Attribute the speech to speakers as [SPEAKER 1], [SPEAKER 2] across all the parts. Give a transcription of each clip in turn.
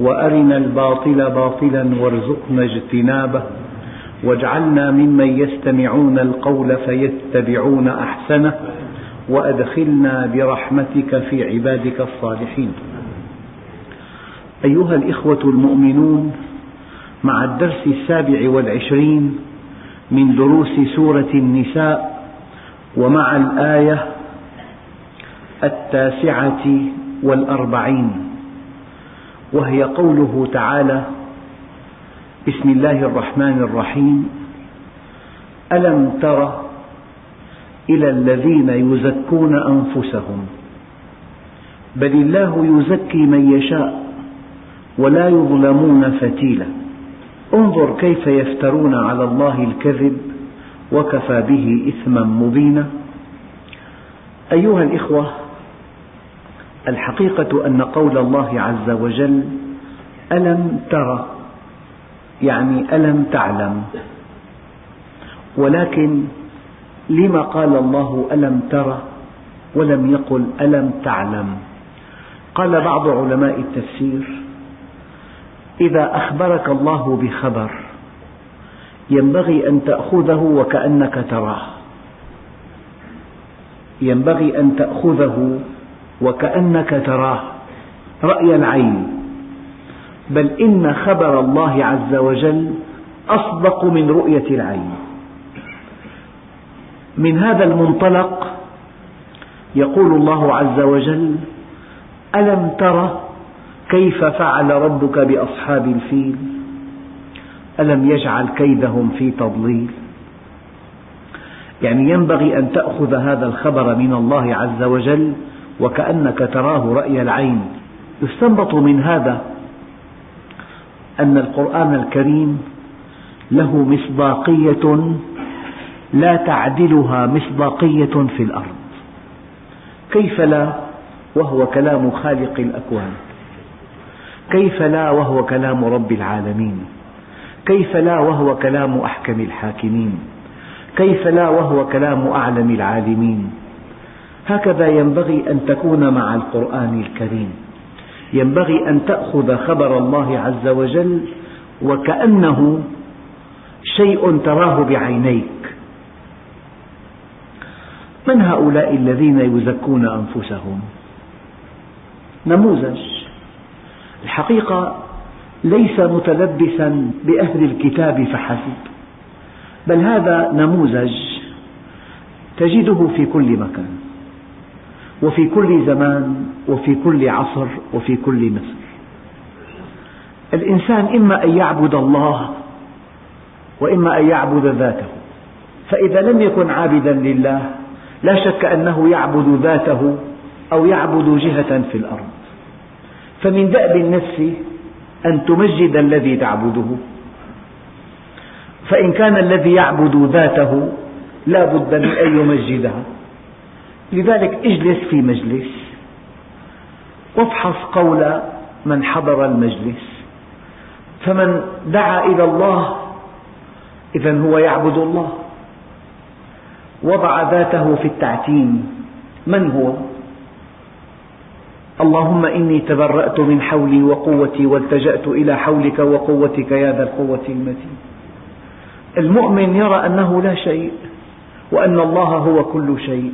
[SPEAKER 1] وأرنا الباطل باطلا وارزقنا اجتنابه واجعلنا ممن يستمعون القول فيتبعون أحسنه وأدخلنا برحمتك في عبادك الصالحين. أيها الإخوة المؤمنون مع الدرس السابع والعشرين من دروس سورة النساء ومع الآية التاسعة والأربعين. وهي قوله تعالى بسم الله الرحمن الرحيم. ألم تر إلى الذين يزكون أنفسهم؟ بل الله يزكي من يشاء ولا يظلمون فتيلا. انظر كيف يفترون على الله الكذب وكفى به إثما مبينا. أيها الإخوة الحقيقة أن قول الله عز وجل ألم تر يعني ألم تعلم. ولكن لما قال الله ألم تر ولم يقل ألم تعلم؟ قال بعض علماء التفسير إذا أخبرك الله بخبر ينبغي أن تأخذه وكأنك تراه. ينبغي أن تأخذه وكأنك تراه رأي العين. بل إن خبر الله عز وجل أصدق من رؤية العين. من هذا المنطلق يقول الله عز وجل ألم تر كيف فعل ربك بأصحاب الفيل؟ ألم يجعل كيدهم في تضليل؟ يعني ينبغي أن تأخذ هذا الخبر من الله عز وجل وكأنك تراه رأي العين. يستنبط من هذا أن القرآن الكريم له مصداقية لا تعدلها مصداقية في الأرض. كيف لا؟ وهو كلام خالق الأكوان. كيف لا؟ وهو كلام رب العالمين. كيف لا؟ وهو كلام أحكم الحاكمين. كيف لا؟ وهو كلام أعلم العالمين. هكذا ينبغي أن تكون مع القرآن الكريم. ينبغي أن تأخذ خبر الله عز وجل وكأنه شيء تراه بعينيك. من هؤلاء الذين يزكون أنفسهم؟ نموذج. الحقيقة ليس متلبسا بأهل الكتاب فحسب بل هذا نموذج تجده في كل مكان. وفي كل زمان وفي كل عصر وفي كل مصر. الإنسان إما أن يعبد الله وإما أن يعبد ذاته فإذا لم يكن عابدا لله لا شك أنه يعبد ذاته أو يعبد جهة في الأرض. فمن دأب النفس أن تمجد الذي تعبده. فإن كان الذي يعبد ذاته لا بد من أن يمجدها لذلك اجلس في مجلس. وافحص قول من حضر المجلس. فمن دعا إلى الله إذا هو يعبد الله. وضع ذاته في التعتيم. من هو؟ اللهم إني تبرأت من حولي وقوتي والتجأت إلى حولك وقوتك يا ذا القوة المتين. المؤمن يرى أنه لا شيء وأن الله هو كل شيء.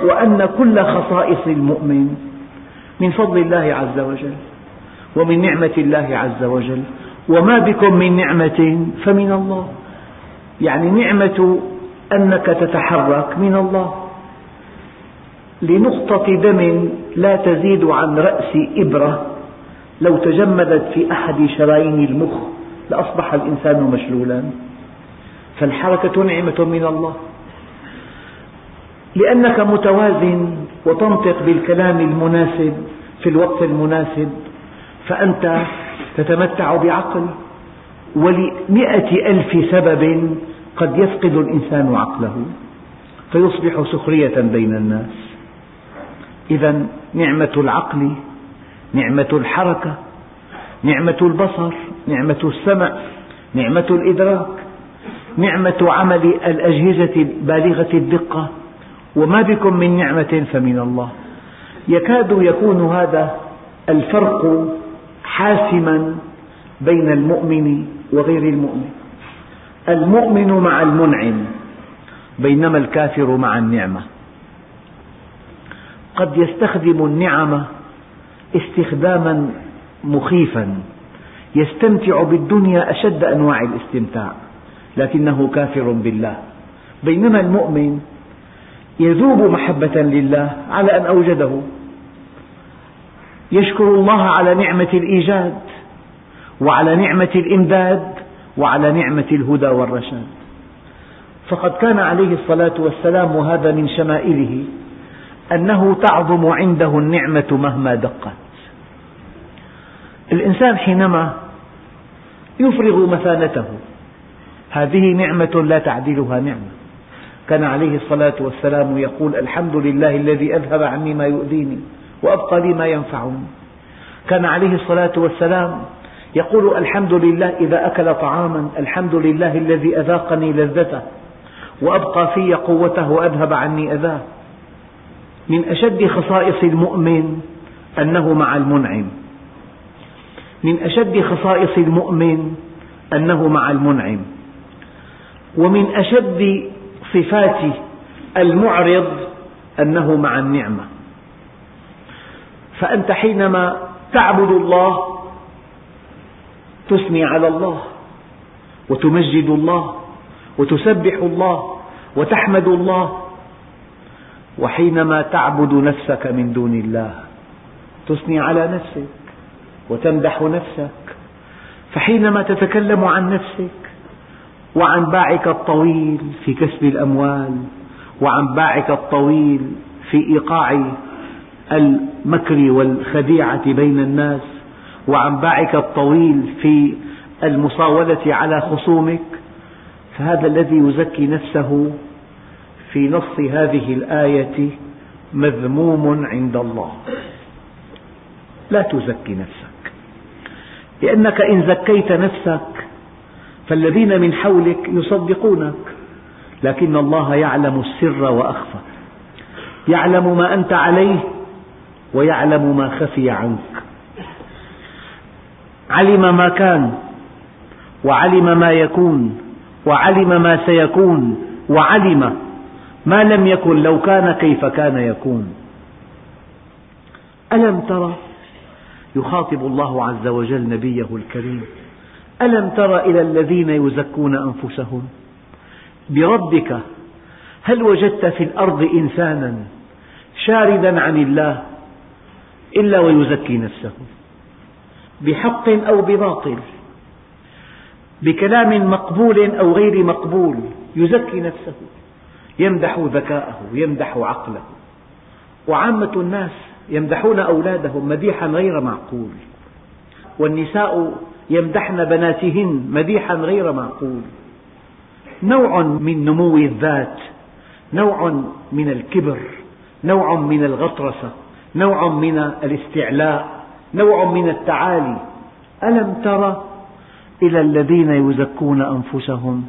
[SPEAKER 1] وأن كل خصائص المؤمن من فضل الله عز وجل ومن نعمة الله عز وجل. وما بكم من نعمة فمن الله. يعني نعمة أنك تتحرك من الله. لنقطة دم لا تزيد عن رأس إبرة. لو تجمدت في أحد شرايين المخ لأصبح الإنسان مشلولا. فالحركة نعمة من الله. لأنك متوازن وتنطق بالكلام المناسب في الوقت المناسب فأنت تتمتع بعقل ولمئة ألف سبب قد يفقد الإنسان عقله فيصبح سخرية بين الناس. إذا نعمة العقل نعمة الحركة نعمة البصر نعمة السمع نعمة الإدراك نعمة عمل الأجهزة بالغة الدقة وما بكم من نعمة فمن الله. يكاد يكون هذا الفرق حاسما بين المؤمن وغير المؤمن. المؤمن مع المنعم بينما الكافر مع النعمة. قد يستخدم النعم استخداما مخيفا يستمتع بالدنيا أشد أنواع الاستمتاع لكنه كافر بالله. بينما المؤمن يذوب محبة لله على أن أوجده. يشكر الله على نعمة الإيجاد وعلى نعمة الإمداد وعلى نعمة الهدى والرشاد. فقد كان عليه الصلاة والسلام وهذا من شمائله أنه تعظم عنده النعمة مهما دقت. الإنسان حينما يفرغ مثانته هذه نعمة لا تعدلها نعمة. كان عليه الصلاة والسلام يقول الحمد لله الذي أذهب عني ما يؤذيني وأبقى لي ما ينفعني. كان عليه الصلاة والسلام يقول الحمد لله إذا أكل طعاما الحمد لله الذي أذاقني لذته وأبقى في قوته وأذهب عني أذاه. من أشد خصائص المؤمن أنه مع المنعم. من أشد خصائص المؤمن أنه مع المنعم. ومن أشد صفات المعرض أنه مع النعمة. فأنت حينما تعبد الله تثني على الله وتمجد الله وتسبح الله وتحمد الله وحينما تعبد نفسك من دون الله تثني على نفسك وتمدح نفسك فحينما تتكلم عن نفسك وعن باعك الطويل في كسب الأموال وعن باعك الطويل في إيقاع المكر والخديعة بين الناس وعن باعك الطويل في المصاولة على خصومك فهذا الذي يزكي نفسه في نص هذه الآية مذموم عند الله. لا تزكي نفسك لأنك إن زكيت نفسك فالذين من حولك يصدقونك. لكن الله يعلم السر وأخفى. يعلم ما أنت عليه ويعلم ما خفي عنك. علم ما كان وعلم ما يكون وعلم ما سيكون وعلم ما لم يكن لو كان كيف كان يكون. ألم ترى يخاطب الله عز وجل نبيه الكريم؟ ألم تر إلى الذين يزكون أنفسهم؟ بربك هل وجدت في الأرض إنسانا شاردا عن الله إلا ويزكي نفسه؟ بحق أو بباطل؟ بكلام مقبول أو غير مقبول يزكي نفسه؟ يمدح ذكاءه يمدح عقله. وعامة الناس يمدحون أولادهم مديحا غير معقول. والنساء يمدحن بناتهن مديحا غير معقول. نوع من نمو الذات نوع من الكبر نوع من الغطرسة نوع من الاستعلاء نوع من التعالي. ألم تر إلى الذين يزكون أنفسهم؟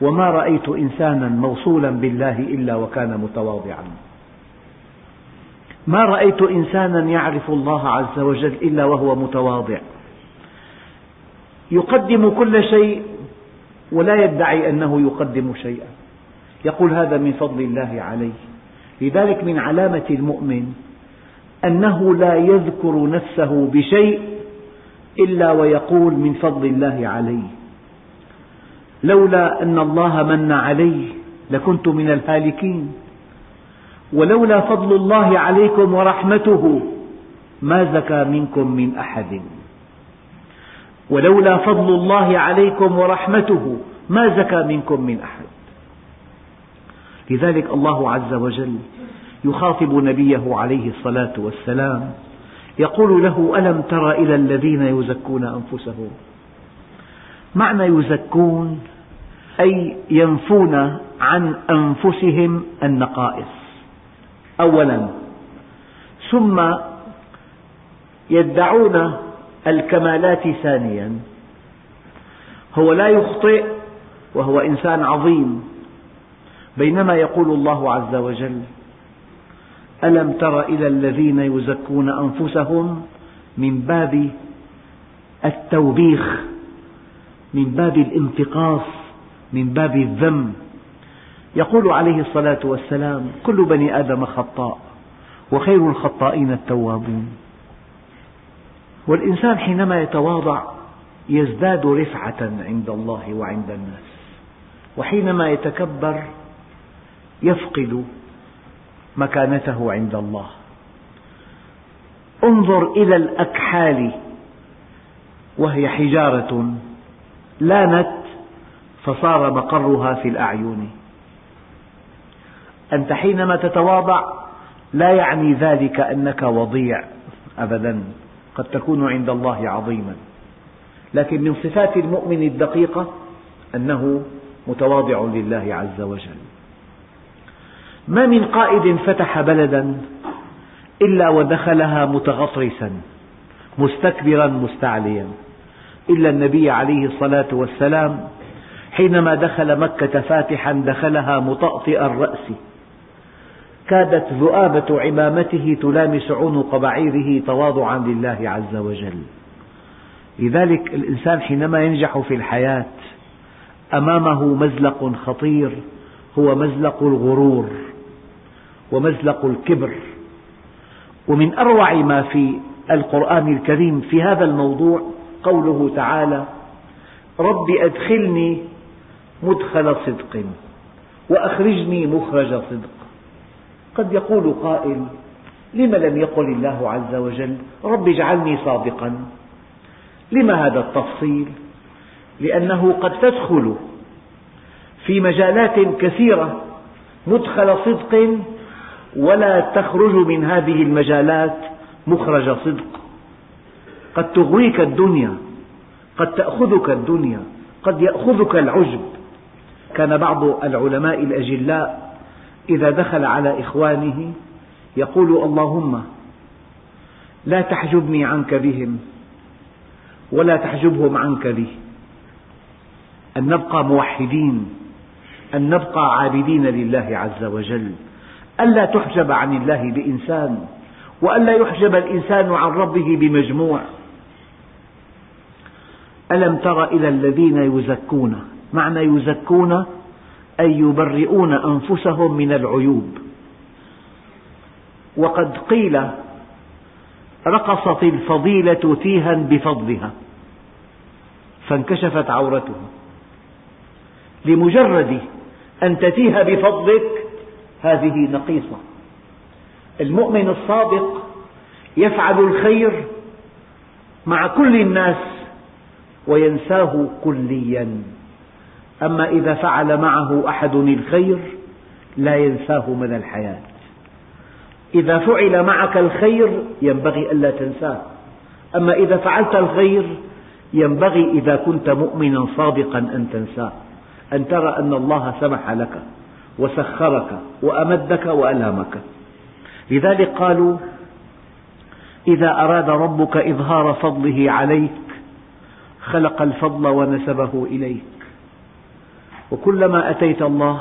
[SPEAKER 1] وما رأيت إنسانا موصولا بالله إلا وكان متواضعا. ما رأيت إنسانا يعرف الله عز وجل إلا وهو متواضع؟ يقدم كل شيء ولا يدعي أنه يقدم شيئا. يقول هذا من فضل الله عليه. لذلك من علامة المؤمن أنه لا يذكر نفسه بشيء إلا ويقول من فضل الله علي لولا أن الله من علي لكنت من الهالكين. ولولا فضل الله عليكم ورحمته ما زكى منكم من أحد. ولولا فضل الله عليكم ورحمته ما زكى منكم من أحد. لذلك الله عز وجل يخاطب نبيه عليه الصلاة والسلام يقول له ألم تر إلى الذين يزكون أنفسهم؟ معنى يزكون أي ينفون عن أنفسهم النقائص. أولا ثم يدعون الكمالات ثانيا. هو لا يخطئ وهو إنسان عظيم. بينما يقول الله عز وجل ألم تر إلى الذين يزكون أنفسهم من باب التوبيخ من باب الانتقاص من باب الذم. يقول عليه الصلاة والسلام كل بني آدم خطاء وخير الخطائين التوابون. والإنسان حينما يتواضع يزداد رفعة عند الله وعند الناس. وحينما يتكبر يفقد مكانته عند الله. انظر إلى الأكحال وهي حجارة لانت فصار مقرها في الأعين. أنت حينما تتواضع لا يعني ذلك أنك وضيع أبدا. قد تكون عند الله عظيما. لكن من صفات المؤمن الدقيقة أنه متواضع لله عز وجل. ما من قائد فتح بلدا إلا ودخلها متغطرسا مستكبرا مستعليا. إلا النبي عليه الصلاة والسلام حينما دخل مكة فاتحا دخلها مطأطئ الرأس. كادت ذؤابة عمامته تلامس عنق بعيره تواضعا لله عز وجل. لذلك الإنسان حينما ينجح في الحياة أمامه مزلق خطير هو مزلق الغرور ومزلق الكبر. ومن أروع ما في القرآن الكريم في هذا الموضوع قوله تعالى رب أدخلني مدخل صدق وأخرجني مخرج صدق. قد يقول قائل لم لم يقل الله عز وجل رب اجعلني صادقا لم هذا التفصيل؟ لأنه قد تدخل في مجالات كثيرة مدخل صدق ولا تخرج من هذه المجالات مخرج صدق. قد تغويك الدنيا قد تأخذك الدنيا قد يأخذك العجب. كان بعض العلماء الأجلاء إذا دخل على إخوانه يقول اللهم لا تحجبني عنك بهم ولا تحجبهم عنك بي. أن نبقى موحدين أن نبقى عابدين لله عز وجل ألا تحجب عن الله بإنسان وألا يحجب الإنسان عن ربه بمجموع. ألم تر إلى الذين يزكون؟ معنى يزكون أي يبرئون أنفسهم من العيوب. وقد قيل رقصت الفضيلة تيها بفضلها فانكشفت عورته لمجرد أن تتيه بفضلك هذه نقيصة. المؤمن الصادق يفعل الخير مع كل الناس وينساه كليا. أما إذا فعل معه أحد الخير لا ينساه مدى الحياة. إذا فعل معك الخير ينبغي ألا تنساه. أما إذا فعلت الخير ينبغي إذا كنت مؤمنا صادقا أن تنساه. أن ترى أن الله سمح لك وسخرك وأمدك وألهمك. لذلك قالوا إذا أراد ربك إظهار فضله عليك خلق الفضل ونسبه إليك. وكلما أتيت الله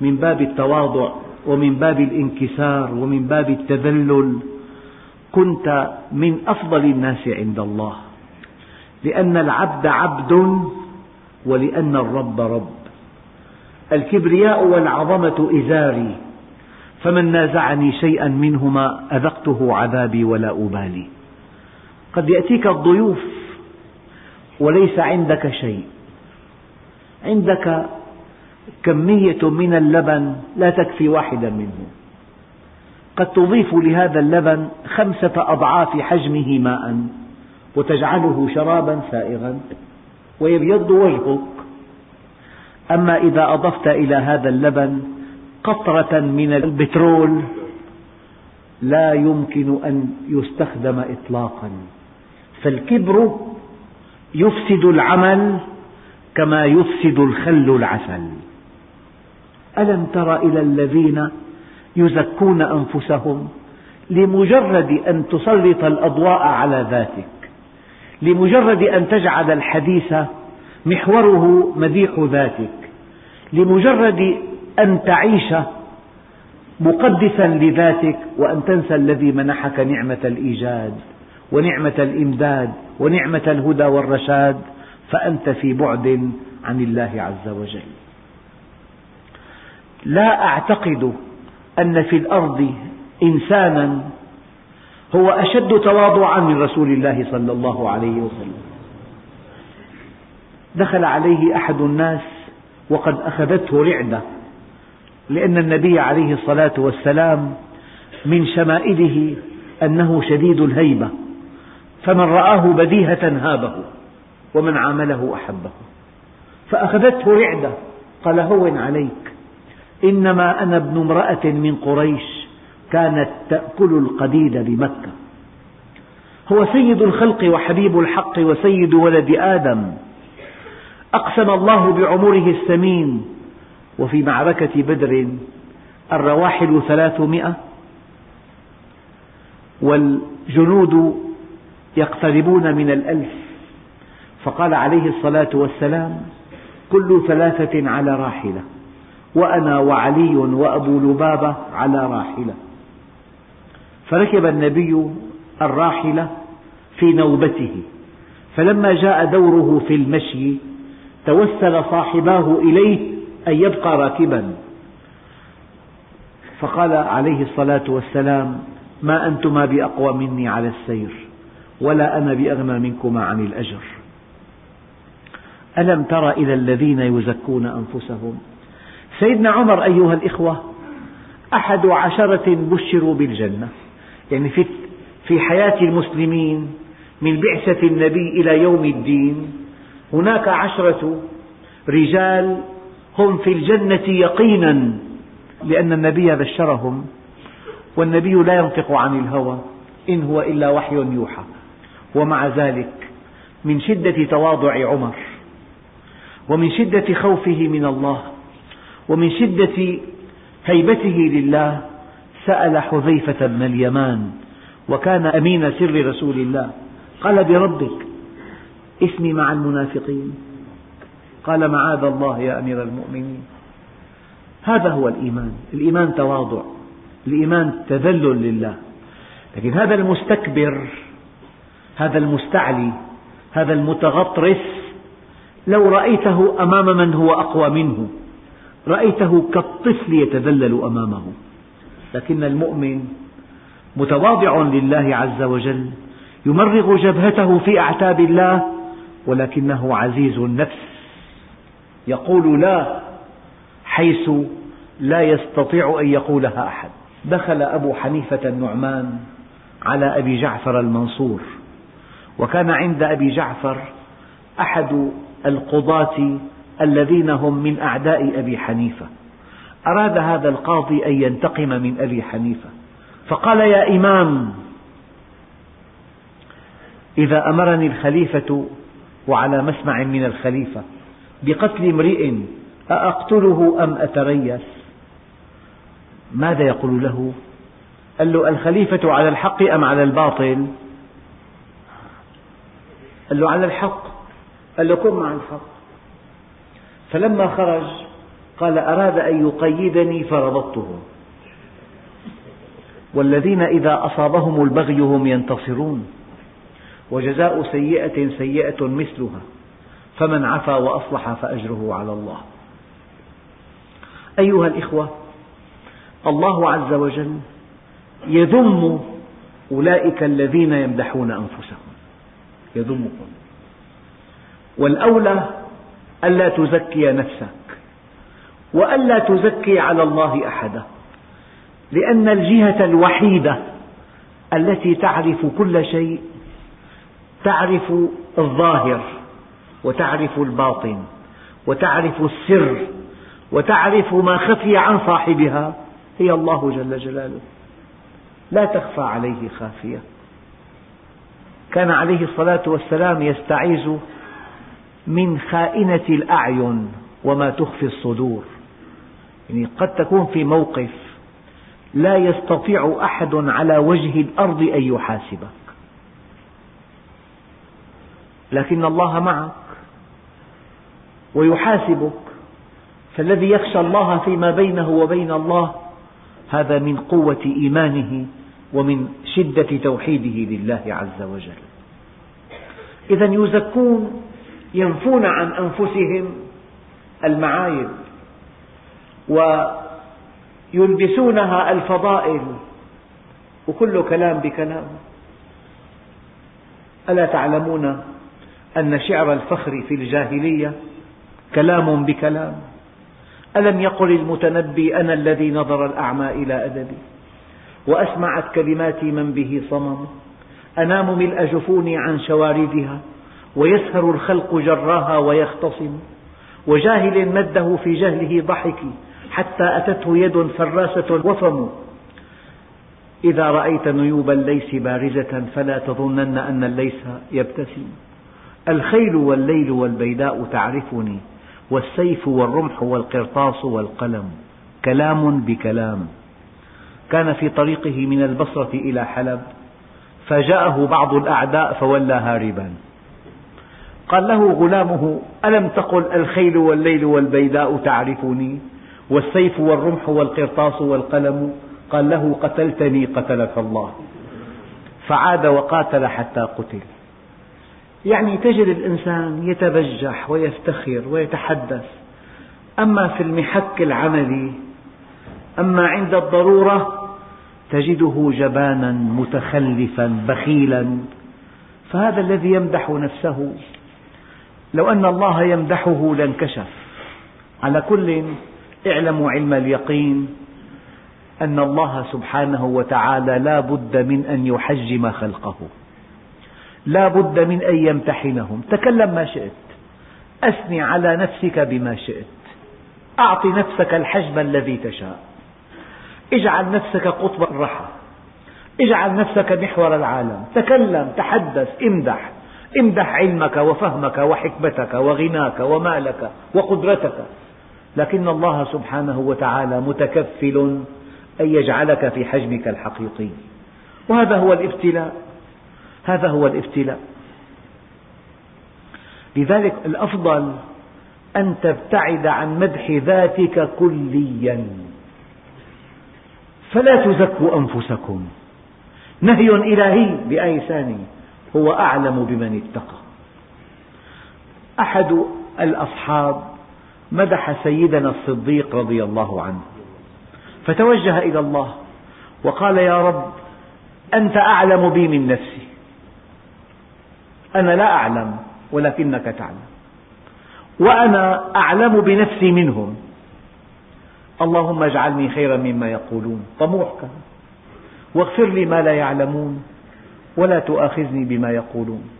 [SPEAKER 1] من باب التواضع ومن باب الانكسار ومن باب التذلل كنت من أفضل الناس عند الله. لأن العبد عبد ولأن الرب رب. الكبرياء والعظمة إزاري فمن نازعني شيئا منهما أذقته عذابي ولا أبالي. قد يأتيك الضيوف وليس عندك شيء. عندك كمية من اللبن لا تكفي واحدا منه. قد تضيف لهذا اللبن خمسة أضعاف حجمه ماء وتجعله شرابا سائغا ويبيض وجهك. أما إذا أضفت إلى هذا اللبن قطرة من البترول لا يمكن أن يستخدم إطلاقا. فالكبر يفسد العمل كما يفسد الخل العسل. ألم تر إلى الذين يزكون أنفسهم لمجرد أن تسلط الأضواء على ذاتك؟ لمجرد أن تجعل الحديث محوره مديح ذاتك؟ لمجرد أن تعيش مقدسا لذاتك وأن تنسى الذي منحك نعمة الإيجاد ونعمة الإمداد ونعمة الهدى والرشاد؟ فأنت في بعد عن الله عز وجل. لا أعتقد أن في الأرض إنسانا هو أشد تواضعا من رسول الله صلى الله عليه وسلم. دخل عليه أحد الناس وقد أخذته رعدة لأن النبي عليه الصلاة والسلام من شمائله أنه شديد الهيبة فمن رآه بديهة هابه. ومن عامله أحبه. فأخذته رعدة قال هون عليك. إنما أنا ابن امرأة من قريش كانت تأكل القديد بمكة. هو سيد الخلق وحبيب الحق وسيد ولد آدم. أقسم الله بعمره الثمين. وفي معركة بدر الرواحل ثلاثمائة. والجنود يقتربون من الألف. فقال عليه الصلاة والسلام كل ثلاثة على راحلة وأنا وعلي وأبو لبابة على راحلة. فركب النبي الراحلة في نوبته فلما جاء دوره في المشي توسل صاحباه إليه أن يبقى راكبا. فقال عليه الصلاة والسلام ما أنتما بأقوى مني على السير ولا أنا بأغنى منكما عن الأجر. ألم تر إلى الذين يزكون أنفسهم؟ سيدنا عمر أيها الإخوة أحد عشرة بشروا بالجنة. يعني في, في حياة المسلمين من بعثة النبي إلى يوم الدين هناك عشرة رجال هم في الجنة يقينا لأن النبي بشرهم والنبي لا ينطق عن الهوى إن هو إلا وحي يوحى. ومع ذلك من شدة تواضع عمر ومن شدة خوفه من الله ومن شدة هيبته لله سأل حذيفة بن اليمان وكان أمين سر رسول الله قال بربك اسمي مع المنافقين. قال معاذ الله يا أمير المؤمنين. هذا هو الإيمان الإيمان تواضع الإيمان تذلل لله. لكن هذا المستكبر هذا المستعلي هذا المتغطرس لو رأيته أمام من هو أقوى منه رأيته كالطفل يتذلل أمامه. لكن المؤمن متواضع لله عز وجل يمرغ جبهته في أعتاب الله ولكنه عزيز النفس. يقول لا حيث لا يستطيع أن يقولها أحد. دخل أبو حنيفة النعمان على أبي جعفر المنصور وكان عند أبي جعفر أحد القضاة الذين هم من أعداء أبي حنيفة. أراد هذا القاضي أن ينتقم من أبي حنيفة. فقال يا إمام إذا أمرني الخليفة وعلى مسمع من الخليفة بقتل امرئ أأقتله أم أتريث ماذا يقول له؟ قال له الخليفة على الحق أم على الباطل؟ قال له على الحق. قال له كن مع الحق فلما خرج قال أراد أن يقيدني فربطته. والذين إذا أصابهم البغي هم ينتصرون. وجزاء سيئة سيئة مثلها. فمن عفا وأصلح فأجره على الله. أيها الإخوة الله عز وجل يذم أولئك الذين يمدحون أنفسهم. يذمهم. والأولى ألا تزكي نفسك وألا تزكي على الله أحدا لأن الجهة الوحيدة التي تعرف كل شيء تعرف الظاهر وتعرف الباطن وتعرف السر وتعرف ما خفي عن صاحبها هي الله جل جلاله. لا تخفى عليه خافية. كان عليه الصلاة والسلام يستعيذ من خائنة الأعين وما تخفي الصدور. يعني قد تكون في موقف لا يستطيع أحد على وجه الأرض أن يحاسبك. لكن الله معك ويحاسبك. فالذي يخشى الله فيما بينه وبين الله هذا من قوة إيمانه ومن شدة توحيده لله عز وجل. إذا يزكون ينفون عن أنفسهم المعايب ويلبسونها الفضائل وكل كلام بكلام. ألا تعلمون أن شعر الفخر في الجاهلية كلام بكلام؟ ألم يقل المتنبي أنا الذي نظر الأعمى إلى أدبي وأسمعت كلماتي من به صمم؟ أنام ملء جفوني عن شواردها؟ ويسهر الخلق جراها ويختصم وجاهل مده في جهله ضحكي حتى أتته يد فراسة وفم. إذا رأيت نيوب الليث بارزة فلا تظنن أن الليث يبتسم. الخيل والليل والبيداء تعرفني والسيف والرمح والقرطاس والقلم. كلام بكلام. كان في طريقه من البصرة إلى حلب فجاءه بعض الأعداء فولى هاربا. قال له غلامه ألم تقل الخيل والليل والبيداء تعرفني؟ والسيف والرمح والقرطاس والقلم؟ قال له قتلتني قتلك الله. فعاد وقاتل حتى قتل. يعني تجد الإنسان يتبجح ويفتخر ويتحدث. أما في المحك العملي أما عند الضرورة تجده جبانا متخلفا بخيلا. فهذا الذي يمدح نفسه. لو أن الله يمدحه لانكشف. على كل اعلموا علم اليقين أن الله سبحانه وتعالى لا بد من أن يحجم خلقه. لا بد من أن يمتحنهم. تكلم ما شئت. أثني على نفسك بما شئت. أعط نفسك الحجم الذي تشاء. اجعل نفسك قطب الرحى اجعل نفسك محور العالم. تكلم تحدث امدح. امدح علمك وفهمك وحكمتك وغناك ومالك وقدرتك. لكن الله سبحانه وتعالى متكفل أن يجعلك في حجمك الحقيقي. وهذا هو الابتلاء. هذا هو الابتلاء. لذلك الأفضل أن تبتعد عن مدح ذاتك كليا. فلا تزكوا أنفسكم. نهي إلهي بآية ثانية هو أعلم بمن اتقى. أحد الأصحاب مدح سيدنا الصديق رضي الله عنه فتوجه إلى الله وقال يا رب أنت أعلم بي من نفسي. أنا لا أعلم ولكنك تعلم. وأنا أعلم بنفسي منهم. اللهم اجعلني خيرا مما يقولون طموح كان واغفر لي ما لا يعلمون. ولا تؤاخذني بما يقولون.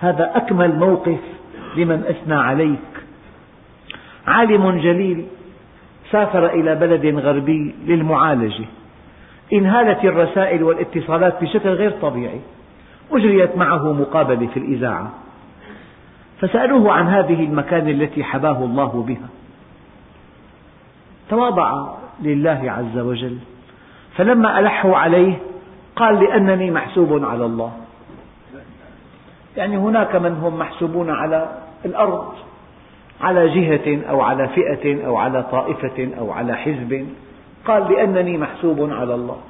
[SPEAKER 1] هذا أكمل موقف لمن أثنى عليك. عالم جليل سافر إلى بلد غربي للمعالجة. إنهالت الرسائل والاتصالات بشكل غير طبيعي. أجريت معه مقابلة في الإذاعة. فسألوه عن هذه المكانة التي حباه الله بها. تواضع لله عز وجل. فلما ألحوا عليه قال لأنني محسوب على الله. يعني هناك من هم محسوبون على الأرض على جهة أو على فئة أو على طائفة أو على حزب. قال لأنني محسوب على الله.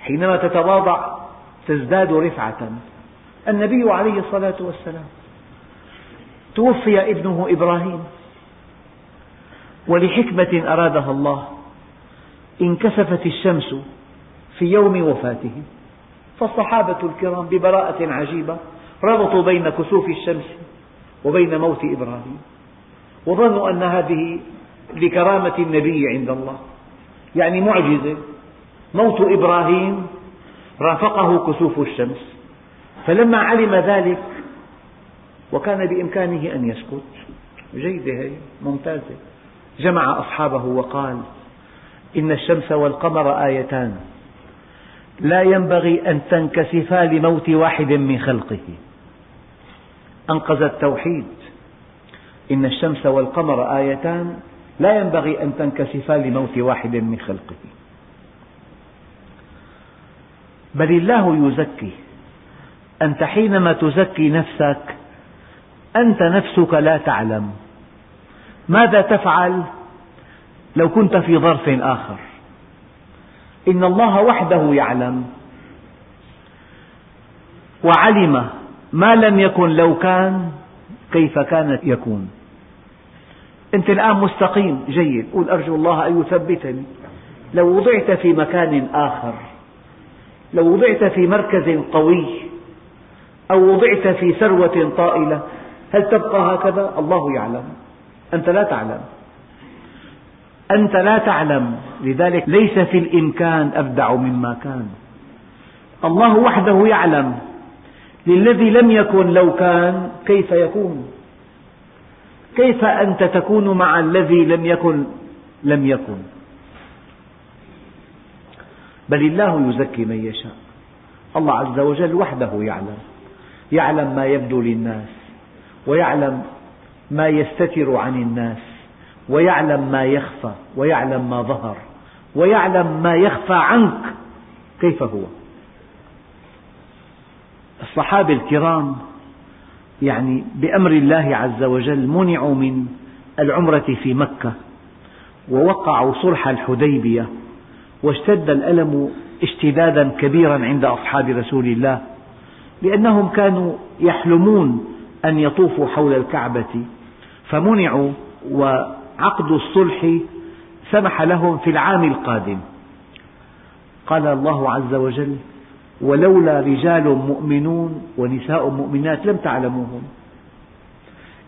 [SPEAKER 1] حينما تتواضع تزداد رفعة. النبي عليه الصلاة والسلام توفي ابنه إبراهيم ولحكمة أرادها الله. انكسفت الشمس في يوم وفاته. فالصحابة الكرام ببراءة عجيبة ربطوا بين كسوف الشمس وبين موت إبراهيم وظنوا أن هذه لكرامة النبي عند الله. يعني معجزة موت إبراهيم رافقه كسوف الشمس. فلما علم ذلك وكان بإمكانه أن يسكت جيدة هي ممتازة جمع أصحابه وقال إن الشمس والقمر آيتان. لا ينبغي أن تنكسفا لموت واحد من خلقه. أنقذ التوحيد. إن الشمس والقمر آيتان. لا ينبغي أن تنكسفا لموت واحد من خلقه. بل الله يزكي. أنت حينما تزكي نفسك أنت نفسك لا تعلم. ماذا تفعل؟ لو كنت في ظرف آخر. إن الله وحده يعلم وعلم ما لم يكن لو كان كيف كان يكون. أنت الآن مستقيم جيد. قل أرجو الله أن يثبتني. لو وضعت في مكان آخر لو وضعت في مركز قوي أو وضعت في ثروة طائلة هل تبقى هكذا؟ الله يعلم. أنت لا تعلم. أنت لا تعلم. لذلك ليس في الإمكان أبدع مما كان. الله وحده يعلم. للذي لم يكن لو كان كيف يكون. كيف أنت تكون مع الذي لم يكن لم يكن. بل الله يزكي من يشاء. الله عز وجل وحده يعلم. يعلم ما يبدو للناس. ويعلم ما يستتر عن الناس. ويعلم ما يخفى ويعلم ما ظهر ويعلم ما يخفى عنك. كيف هو؟ الصحابة الكرام يعني بأمر الله عز وجل منعوا من العمرة في مكة ووقعوا صلح الحديبية واشتد الألم اشتدادا كبيرا عند أصحاب رسول الله لأنهم كانوا يحلمون أن يطوفوا حول الكعبة. فمنعوا وعقد الصلح سمح لهم في العام القادم. قال الله عز وجل ولولا رجال مؤمنون ونساء مؤمنات لم تعلموهم.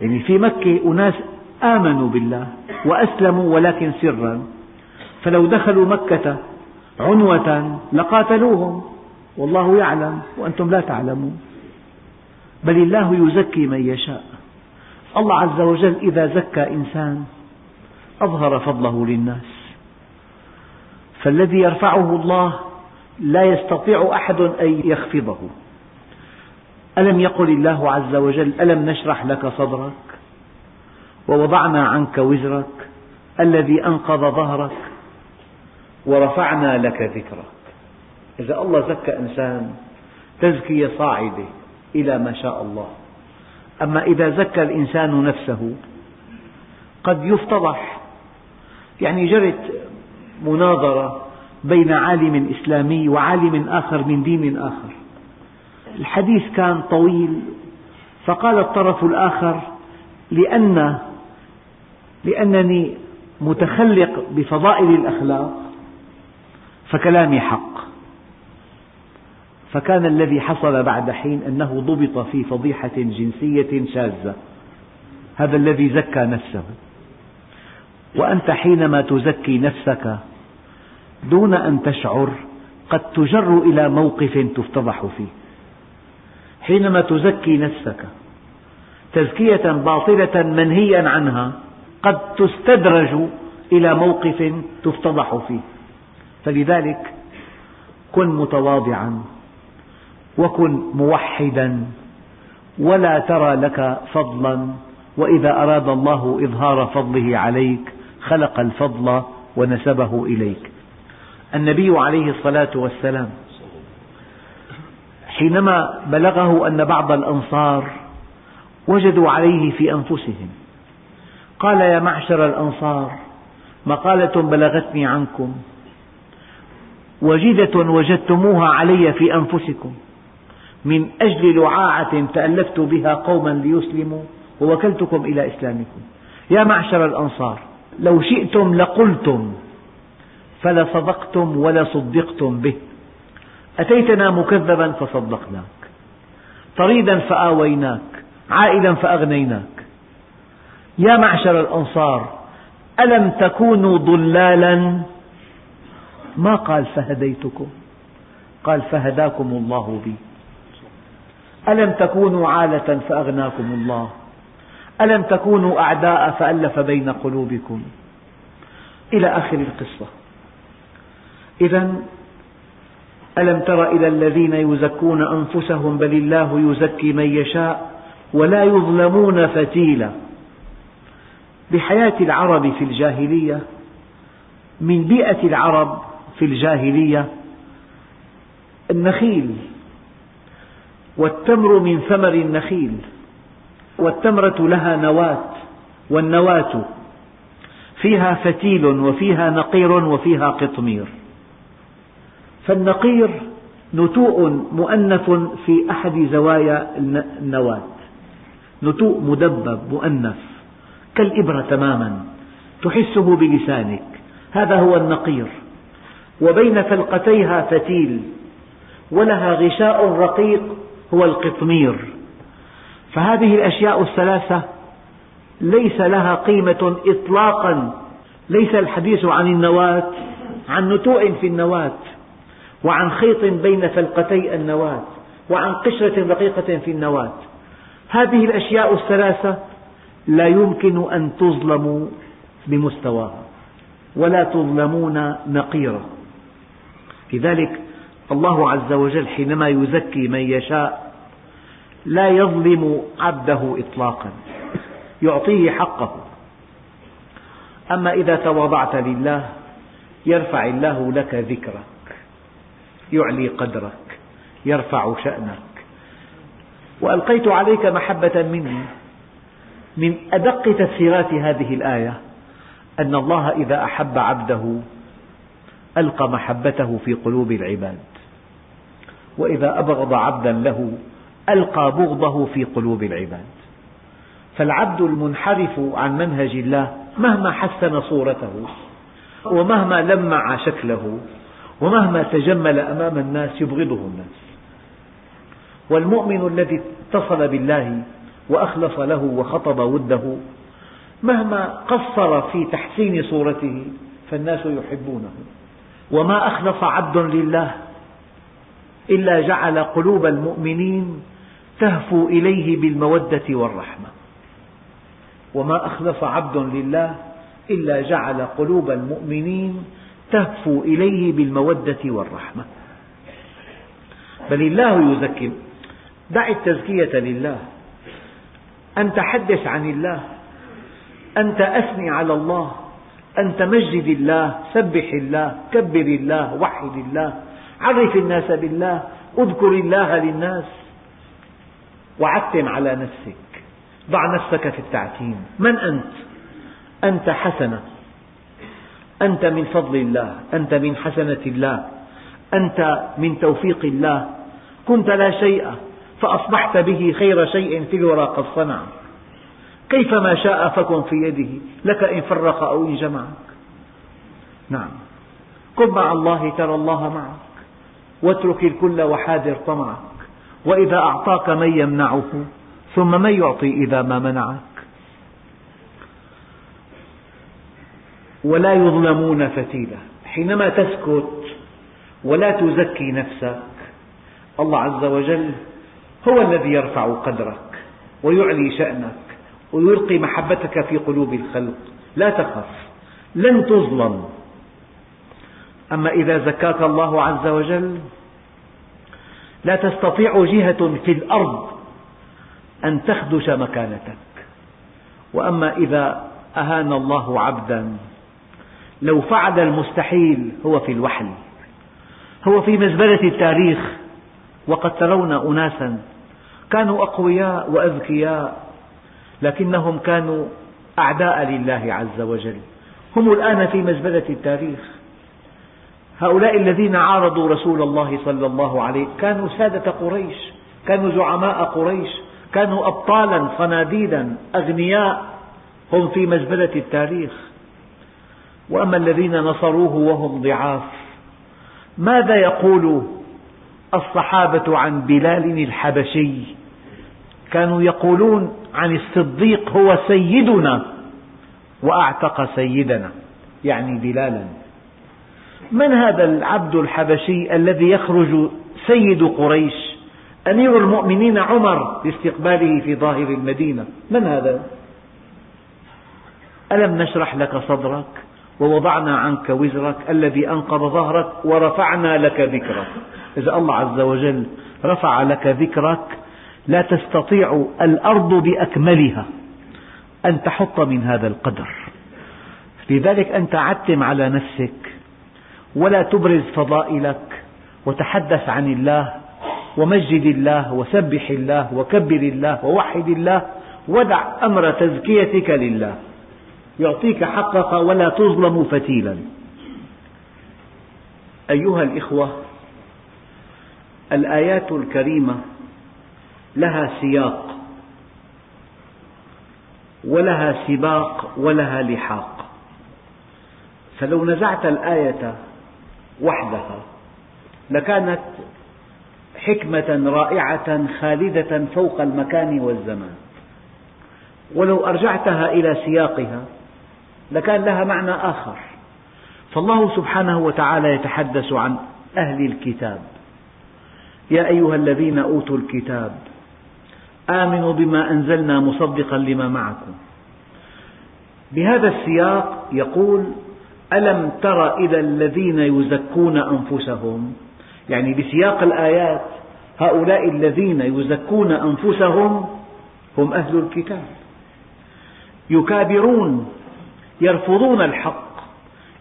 [SPEAKER 1] يعني في مكة أناس آمنوا بالله وأسلموا ولكن سرا. فلو دخلوا مكة عنوة لقاتلوهم. والله يعلم وأنتم لا تعلمون. بل الله يزكي من يشاء. الله عز وجل إذا زكى إنسان أظهر فضله للناس. فالذي يرفعه الله لا يستطيع أحد أن يخفضه. ألم يقل الله عز وجل ألم نشرح لك صدرك ووضعنا عنك وزرك الذي أنقض ظهرك ورفعنا لك ذكرك. إذا الله زكى إنسان تزكية صاعدة إلى ما شاء الله. أما إذا زكى الإنسان نفسه قد يفتضح يعني جرت مناظرة بين عالم إسلامي وعالم آخر من دين آخر. الحديث كان طويل فقال الطرف الآخر لأن لأنني متخلق بفضائل الأخلاق فكلامي حق. فكان الذي حصل بعد حين أنه ضبط في فضيحة جنسية شاذة. هذا الذي زكى نفسه. وأنت حينما تزكي نفسك دون أن تشعر قد تجر إلى موقف تفتضح فيه. حينما تزكي نفسك تزكية باطلة منهيا عنها قد تستدرج إلى موقف تفتضح فيه. فلذلك كن متواضعا وكن موحدا ولا ترى لك فضلا وإذا أراد الله إظهار فضله عليك خلق الفضل ونسبه إليك. النبي عليه الصلاة والسلام حينما بلغه أن بعض الأنصار وجدوا عليه في أنفسهم قال يا معشر الأنصار مقالة بلغتني عنكم وجدة وجدتموها علي في أنفسكم من أجل لعاعة تألفت بها قوما ليسلموا ووكلتكم إلى إسلامكم. يا معشر الأنصار لو شئتم لقلتم فلصدقتم ولصدقتم به. أتيتنا مكذبا فصدقناك طريدا فآويناك عائلا فأغنيناك. يا معشر الأنصار ألم تكونوا ضلالا؟ ما قال فهديتكم قال فهداكم الله بي. ألم تكونوا عالة فأغناكم الله؟ ألم تكونوا أعداء فألف بين قلوبكم؟ إلى آخر القصة. إذا ألم تر إلى الذين يزكون أنفسهم بل الله يزكي من يشاء ولا يظلمون فتيلا. بحياة العرب في الجاهلية من بيئة العرب في الجاهلية النخيل والتمر من ثمر النخيل. والتمرة لها نواة والنواة فيها فتيل وفيها نقير وفيها قطمير. فالنقير نتوء مؤنث في أحد زوايا النواة. نتوء مدبب مؤنث. كالإبرة تماما تحسه بلسانك. هذا هو النقير. وبين فلقتيها فتيل ولها غشاء رقيق هو القطمير. فهذه الأشياء الثلاثة ليس لها قيمة إطلاقا. ليس الحديث عن النواة عن نتوء في النواة وعن خيط بين فلقتي النواة وعن قشرة رقيقة في النواة. هذه الأشياء الثلاثة لا يمكن أن تظلموا بمستواها ولا تظلمون نقيرا لذلك الله عز وجل حينما يزكي من يشاء لا يظلم عبده إطلاقا. يعطيه حقه. أما إذا تواضعت لله يرفع الله لك ذكرك. يعلي قدرك. يرفع شأنك. وألقيت عليك محبة مني. من أدق تفسيرات هذه الآية أن الله إذا أحب عبده ألقى محبته في قلوب العباد. وإذا أبغض عبدا له ألقى بغضه في قلوب العباد. فالعبد المنحرف عن منهج الله مهما حسن صورته ومهما لمع شكله ومهما تجمل أمام الناس يبغضه الناس. والمؤمن الذي اتصل بالله وأخلص له وخطب وده مهما قصر في تحسين صورته فالناس يحبونه. وما أخلص عبد لله إلا جعل قلوب المؤمنين تهفو إليه بالمودة والرحمة. وما أخلص عبد لله إلا جعل قلوب المؤمنين تهفو إليه بالمودة والرحمة. بل الله يزكي. دع التزكية لله. أنت حدث عن الله. أنت أثني على الله. أنت مجد الله. سبح الله. كبر الله. وحد الله. عرف الناس بالله. اذكر الله للناس. وعتم على نفسك. ضع نفسك في التعتيم. من أنت؟ أنت حسنة. أنت من فضل الله. أنت من حسنة الله. أنت من توفيق الله. كنت لا شيء فأصبحت به خير شيء في الورى قد صنع كيفما شاء فكن في يده. لك إن فرق أو إن جمعك نعم. كن مع الله ترى الله معك. واترك الكل وحاذر طمعك. وإذا أعطاك من يمنعه ثم من يعطي إذا ما منعك؟ ولا يظلمون فتيلا حينما تسكت ولا تزكي نفسك الله عز وجل هو الذي يرفع قدرك ويعلي شأنك ويلقي محبتك في قلوب الخلق. لا تخف لن تظلم. أما إذا زكاك الله عز وجل لا تستطيع جهة في الأرض أن تخدش مكانتك. وأما إذا أهان الله عبدا لو فعل المستحيل هو في الوحل هو في مزبلة التاريخ وقد ترون أناسا كانوا أقوياء وأذكياء لكنهم كانوا أعداء لله عز وجل. هم الآن في مزبلة التاريخ. هؤلاء الذين عارضوا رسول الله صلى الله عليه كانوا سادة قريش كانوا زعماء قريش كانوا أبطالا صناديدا أغنياء. هم في مزبلة التاريخ. وأما الذين نصروه وهم ضعاف ماذا يقول الصحابة عن بلال الحبشي؟ كانوا يقولون عن الصديق هو سيدنا وأعتق سيدنا يعني بلالا. من هذا العبد الحبشي الذي يخرج سيد قريش أمير المؤمنين عمر لاستقباله في ظاهر المدينة؟ من هذا؟ ألم نشرح لك صدرك ووضعنا عنك وزرك الذي أنقض ظهرك ورفعنا لك ذكرك؟ إذا الله عز وجل رفع لك ذكرك لا تستطيع الأرض بأكملها أن تحط من هذا القدر. لذلك أنت عتم على نفسك ولا تبرز فضائلك وتحدث عن الله ومجد الله وسبح الله وكبر الله ووحد الله ودع أمر تزكيتك لله. يعطيك حقك ولا تظلم فتيلا. أيها الإخوة الآيات الكريمة لها سياق ولها سباق ولها لحاق. فلو نزعت الآية وحدها لكانت حكمة رائعة خالدة فوق المكان والزمان. ولو أرجعتها إلى سياقها لكان لها معنى آخر. فالله سبحانه وتعالى يتحدث عن أهل الكتاب. يا أيها الذين أوتوا الكتاب آمنوا بما أنزلنا مصدقا لما معكم. بهذا السياق يقول ألم تر إلى الذين يزكون أنفسهم؟ يعني بسياق الآيات هؤلاء الذين يزكون أنفسهم هم أهل الكتاب. يكابرون يرفضون الحق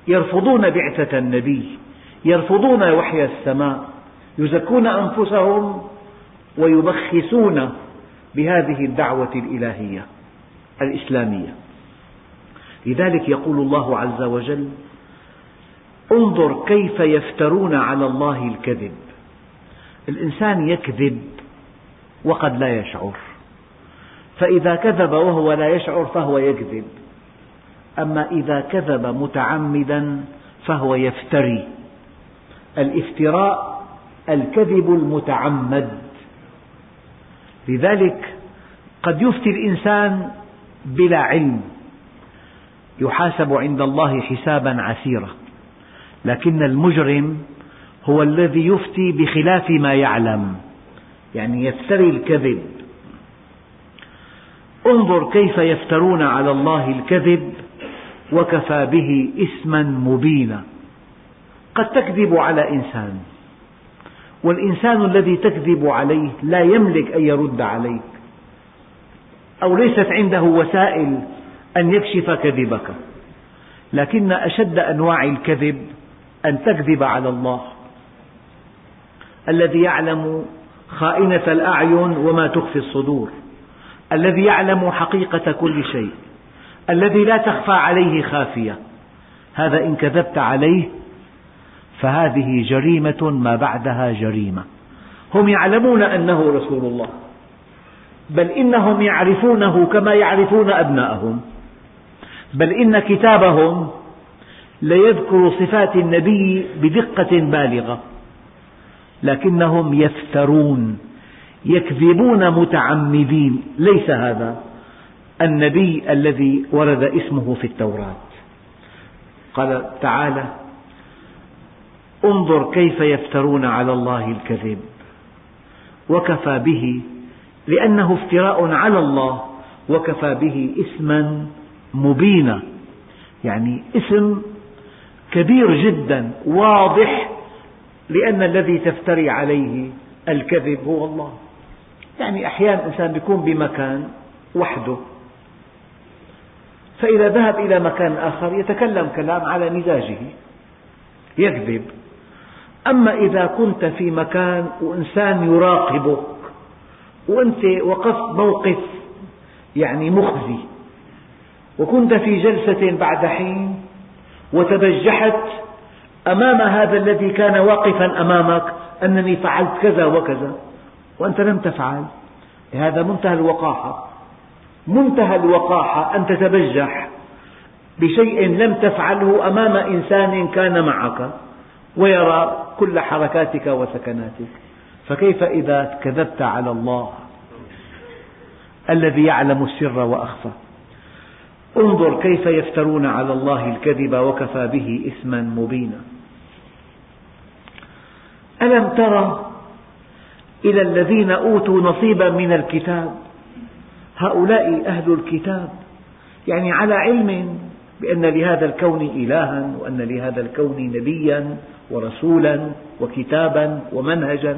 [SPEAKER 1] يرفضون بعثة النبي يرفضون وحي السماء يزكون أنفسهم ويبخسون بهذه الدعوة الإلهية الإسلامية. لذلك يقول الله عز وجل انظر كيف يفترون على الله الكذب. الإنسان يكذب وقد لا يشعر. فإذا كذب وهو لا يشعر فهو يكذب. أما إذا كذب متعمدا فهو يفتري. الافتراء الكذب المتعمد. لذلك قد يفتي الإنسان بلا علم. يحاسب عند الله حسابا عسيرا. لكن المجرم هو الذي يفتي بخلاف ما يعلم يعني يفتري الكذب. انظر كيف يفترون على الله الكذب وكفى به إثما مبينا. قد تكذب على إنسان والإنسان الذي تكذب عليه لا يملك أن يرد عليك أو ليست عنده وسائل أن يكشف كذبك. لكن أشد أنواع الكذب أن تكذب على الله. الذي يعلم خائنة الأعين وما تخفي الصدور. الذي يعلم حقيقة كل شيء. الذي لا تخفى عليه خافية. هذا إن كذبت عليه فهذه جريمة ما بعدها جريمة. هم يعلمون أنه رسول الله. بل إنهم يعرفونه كما يعرفون أبناءهم. بل إن كتابهم ليذكر صفات النبي بدقة بالغة لكنهم يفترون يكذبون متعمدين. ليس هذا النبي الذي ورد اسمه في التوراة. قال تعالى انظر كيف يفترون على الله الكذب. وكفى به لأنه افتراء على الله وكفى به إثما مبينا يعني اسم كبير جدا واضح لأن الذي تفتري عليه الكذب هو الله. يعني أحيانا الإنسان يكون بمكان وحده فإذا ذهب إلى مكان آخر يتكلم كلام على مزاجه يكذب. أما إذا كنت في مكان وإنسان يراقبك وأنت وقفت موقف يعني مخزي وكنت في جلسة بعد حين وتبجحت أمام هذا الذي كان واقفا أمامك أنني فعلت كذا وكذا وأنت لم تفعل. هذا منتهى الوقاحة. منتهى الوقاحة أن تتبجح بشيء لم تفعله أمام إنسان كان معك ويرى كل حركاتك وسكناتك. فكيف إذا كذبت على الله الذي يعلم السر وأخفى؟ انظر كيف يفترون على الله الكذب وكفى به إثما مبينا. ألم تر إلى الذين أوتوا نصيبا من الكتاب؟ هؤلاء أهل الكتاب. يعني على علم بأن لهذا الكون إلها وأن لهذا الكون نبيا ورسولا وكتابا ومنهجا.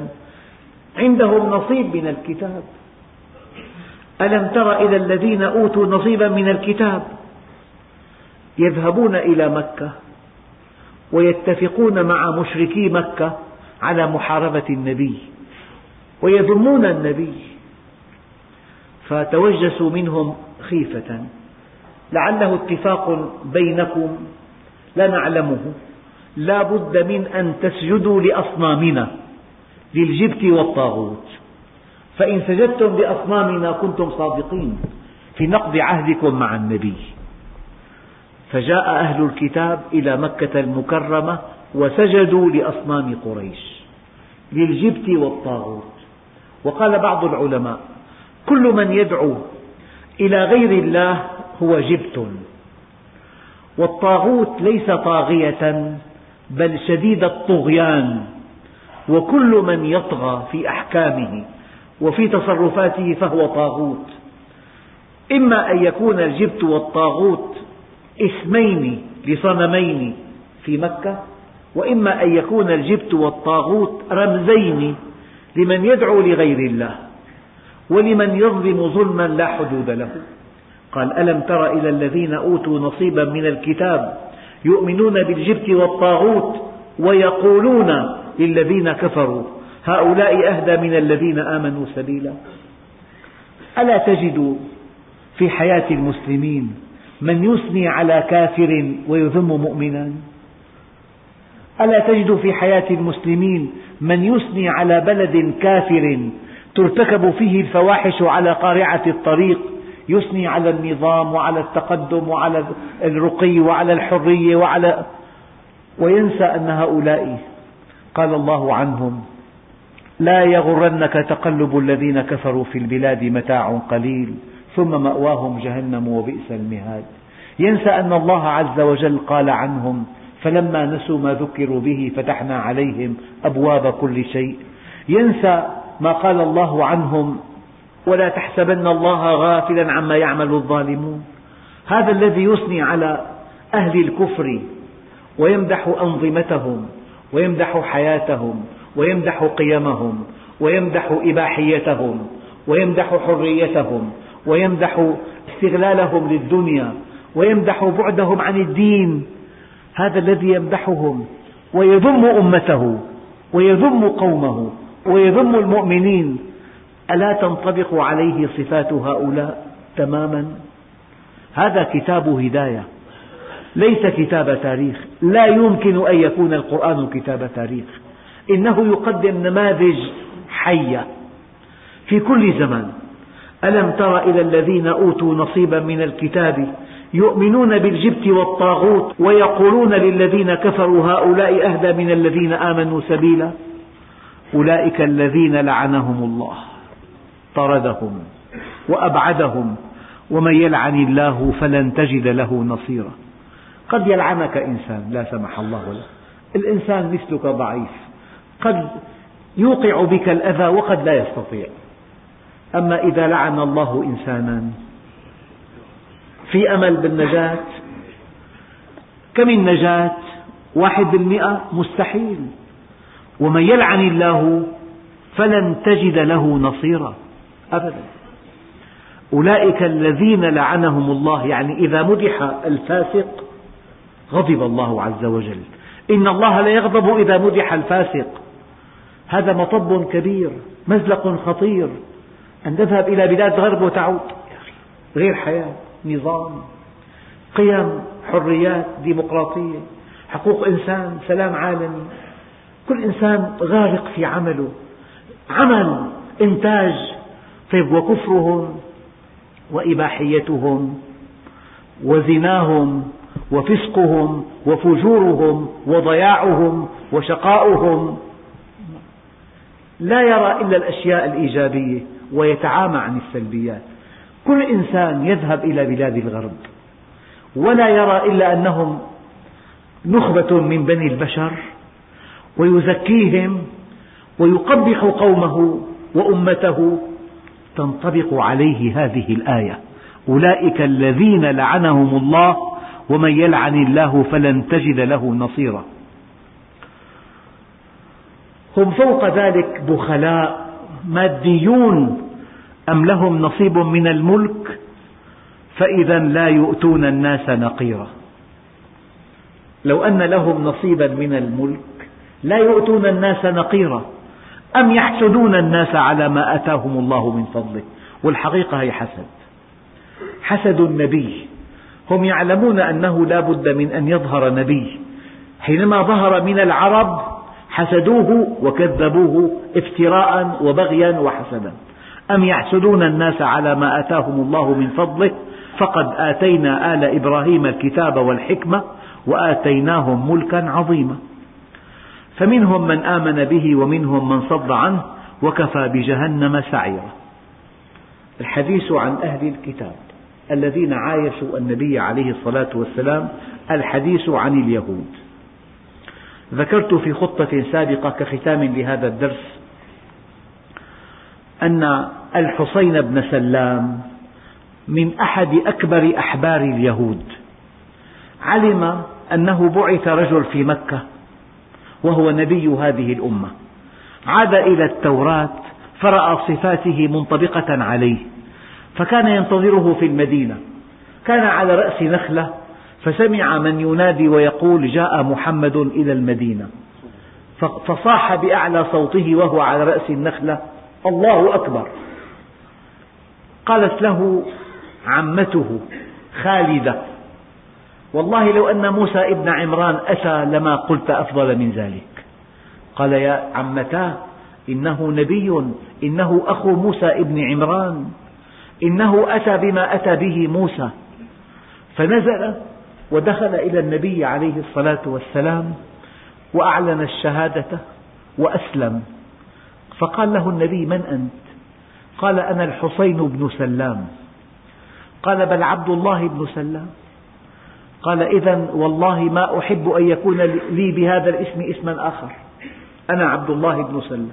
[SPEAKER 1] عندهم نصيب من الكتاب. ألم تر إلى الذين أوتوا نصيبا من الكتاب يذهبون إلى مكة ويتفقون مع مشركي مكة على محاربة النبي ويذمون النبي فتوجسوا منهم خيفة لعله اتفاق بينكم لا نعلمه. لا بد من أن تسجدوا لأصنامنا للجبت والطاغوت. فإن سجدتم لأصنامنا كنتم صادقين في نقض عهدكم مع النبي. فجاء أهل الكتاب إلى مكة المكرمة وسجدوا لأصنام قريش للجبت والطاغوت. وقال بعض العلماء كل من يدعو إلى غير الله هو جبت. والطاغوت ليس طاغية بل شديد الطغيان وكل من يطغى في أحكامه. وفي تصرفاته فهو طاغوت. إما أن يكون الجبت والطاغوت اسمين لصنمين في مكة وإما أن يكون الجبت والطاغوت رمزين لمن يدعو لغير الله ولمن يظلم ظلما لا حدود له. قال ألم تر إلى الذين أوتوا نصيبا من الكتاب يؤمنون بالجبت والطاغوت ويقولون للذين كفروا هؤلاء أهدى من الذين آمنوا سبيلا. ألا تجد في حياة المسلمين من يثني على كافر ويذم مؤمنا؟ ألا تجد في حياة المسلمين من يثني على بلد كافر ترتكب فيه الفواحش على قارعة الطريق يثني على النظام وعلى التقدم وعلى الرقي وعلى الحرية وعلى وينسى أن هؤلاء قال الله عنهم لا يغرنك تقلب الذين كفروا في البلاد متاع قليل ثم مأواهم جهنم وبئس المهاد. ينسى أن الله عز وجل قال عنهم فلما نسوا ما ذكروا به فتحنا عليهم أبواب كل شيء. ينسى ما قال الله عنهم ولا تحسبن الله غافلا عما يعمل الظالمون. هذا الذي يثني على أهل الكفر ويمدح أنظمتهم ويمدح حياتهم ويمدح قيمهم ويمدح إباحيتهم ويمدح حريتهم ويمدح استغلالهم للدنيا ويمدح بعدهم عن الدين. هذا الذي يمدحهم ويذم أمته ويذم قومه ويذم المؤمنين. ألا تنطبق عليه صفات هؤلاء تماما؟ هذا كتاب هداية ليس كتاب تاريخ. لا يمكن أن يكون القرآن كتاب تاريخ. إنه يقدم نماذج حية. في كل زمان ألم تر إلى الذين أوتوا نصيبا من الكتاب يؤمنون بالجبت والطاغوت ويقولون للذين كفروا هؤلاء أهدى من الذين آمنوا سبيلا؟ أولئك الذين لعنهم الله طردهم وأبعدهم ومن يلعن الله فلن تجد له نصيرا. قد يلعنك إنسان لا سمح الله له الإنسان مثلك ضعيف. قد يوقع بك الأذى وقد لا يستطيع. أما إذا لعن الله إنسانا في أمل بالنجاة كم النجاة؟ واحد بالمئة مستحيل. ومن يلعن الله فلن تجد له نصيرا أبدا. أولئك الذين لعنهم الله يعني إذا مدح الفاسق غضب الله عز وجل. إن الله لا يغضب إذا مدح الفاسق. هذا مطب كبير مزلق خطير. أن تذهب إلى بلاد غرب وتعود. غير حياة نظام قيم حريات ديمقراطية حقوق إنسان سلام عالمي. كل إنسان غارق في عمله. عمل إنتاج طيب وكفرهم وإباحيتهم وزناهم وفسقهم وفجورهم وضياعهم وشقاؤهم. لا يرى إلا الأشياء الإيجابية ويتعامى عن السلبيات. كل إنسان يذهب إلى بلاد الغرب ولا يرى إلا أنهم نخبة من بني البشر ويزكيهم ويقبح قومه وأمته. تنطبق عليه هذه الآية أولئك الذين لعنهم الله ومن يلعن الله فلن تجد له نصيرا. هم فوق ذلك بخلاء ماديون أم لهم نصيب من الملك؟ فإذا لا يؤتون الناس نقيرا. لو أن لهم نصيبا من الملك لا يؤتون الناس نقيرا. أم يحسدون الناس على ما آتاهم الله من فضله؟ والحقيقة هي حسد. حسد النبي. هم يعلمون أنه لا بد من أن يظهر نبي. حينما ظهر من العرب حسدوه وكذبوه افتراء وبغيا وحسدا. أم يحسدون الناس على ما آتاهم الله من فضله؟ فقد آتينا آل إبراهيم الكتاب والحكمة وآتيناهم ملكا عظيما. فمنهم من آمن به ومنهم من صد عنه وكفى بجهنم سعيرا. الحديث عن أهل الكتاب الذين عايشوا النبي عليه الصلاة والسلام الحديث عن اليهود. ذكرت في خطة سابقة كختام لهذا الدرس أن الحسين بن سلام من أحد أكبر أحبار اليهود. علم أنه بعث رجل في مكة وهو نبي هذه الأمة. عاد إلى التوراة فرأى صفاته منطبقة عليه فكان ينتظره في المدينة. كان على رأس نخلة فسمع من ينادي ويقول جاء محمد إلى المدينة. فصاح بأعلى صوته وهو على رأس النخلة الله أكبر. قالت له عمته خالدة والله لو أن موسى ابن عمران أتى لما قلت أفضل من ذلك. قال يا عمتاه إنه نبي إنه أخو موسى ابن عمران إنه أتى بما أتى به موسى. فنزل ودخل إلى النبي عليه الصلاة والسلام وأعلن الشهادة وأسلم. فقال له النبي من أنت؟ قال أنا الحسين بن سلام. قال بل عبد الله بن سلام. قال إذا والله ما أحب أن يكون لي بهذا الاسم اسما آخر. أنا عبد الله بن سلام.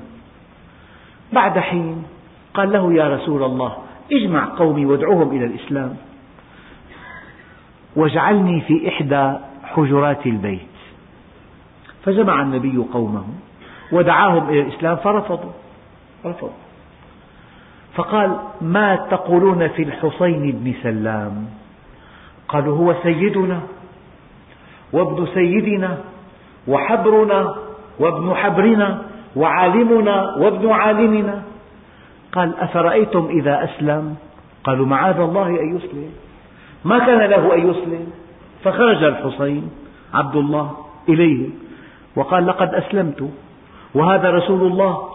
[SPEAKER 1] بعد حين قال له يا رسول الله اجمع قومي وادعوهم إلى الإسلام. واجعلني في إحدى حجرات البيت. فجمع النبي قومه ودعاهم إلى الإسلام فرفضوا رفضوا فقال ما تقولون في الحسين بن سلام؟ قالوا هو سيدنا وابن سيدنا وحبرنا وابن حبرنا وعالمنا وابن عالمنا. قال أفرأيتم إذا أسلم؟ قالوا معاذ الله أن يسلم. ما كان له أن يسلم. فخرج الحسين عبد الله إليه وقال لقد أسلمت وهذا رسول الله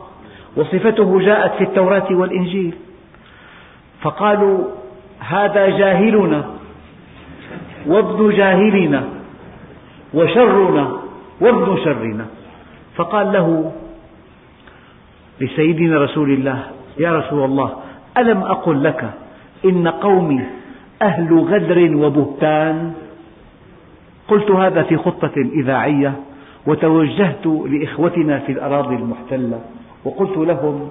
[SPEAKER 1] وصفته جاءت في التوراة والإنجيل. فقالوا هذا جاهلنا وابن جاهلنا وشرنا وابن شرنا. فقال له لسيدنا رسول الله يا رسول الله ألم أقل لك إن قومي أهل غدر وبهتان. قلت هذا في خطة إذاعية وتوجهت لإخوتنا في الأراضي المحتلة وقلت لهم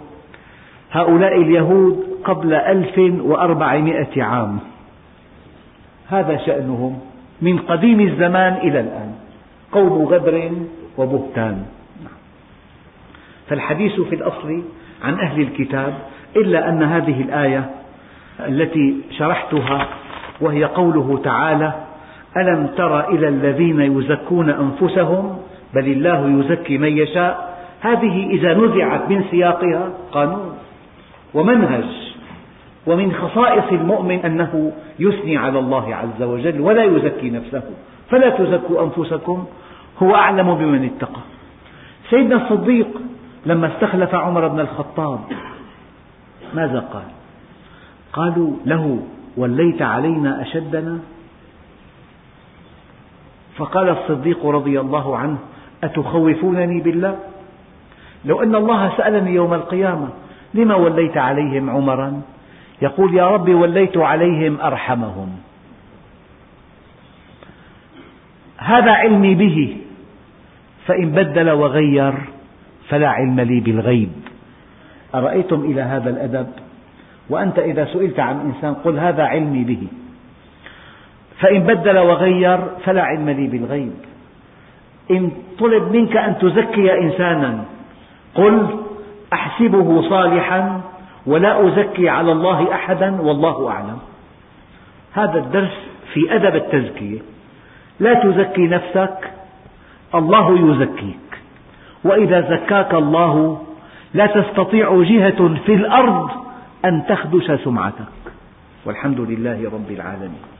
[SPEAKER 1] هؤلاء اليهود قبل ألف وأربعمائة عام. هذا شأنهم من قديم الزمان إلى الآن. قوم غدر وبهتان. فالحديث في الأصل عن أهل الكتاب إلا أن هذه الآية التي شرحتها وهي قوله تعالى ألم تر إلى الذين يزكون أنفسهم؟ بل الله يزكي من يشاء. هذه إذا نزعت من سياقها قانون ومنهج. ومن خصائص المؤمن أنه يثني على الله عز وجل ولا يزكي نفسه. فلا تزكوا أنفسكم. هو أعلم بمن اتقى. سيدنا الصديق لما استخلف عمر بن الخطاب ماذا قال؟ قالوا له وليت علينا أشدنا؟ فقال الصديق رضي الله عنه أتخوفونني بالله؟ لو أن الله سألني يوم القيامة لما وليت عليهم عمرا؟ يقول يا رب وليت عليهم أرحمهم. هذا علمي به فإن بدل وغير فلا علم لي بالغيب. أرأيتم إلى هذا الأدب؟ وأنت إذا سئلت عن إنسان قل هذا علمي به. فإن بدل وغير فلا علم لي بالغيب. إن طلب منك أن تزكي إنسانا قل أحسبه صالحا ولا أزكي على الله أحدا والله أعلم. هذا الدرس في أدب التزكية. لا تزكي نفسك الله يزكيك. وإذا زكاك الله لا تستطيع جهة في الأرض أن تخدش سمعتك. والحمد لله رب العالمين.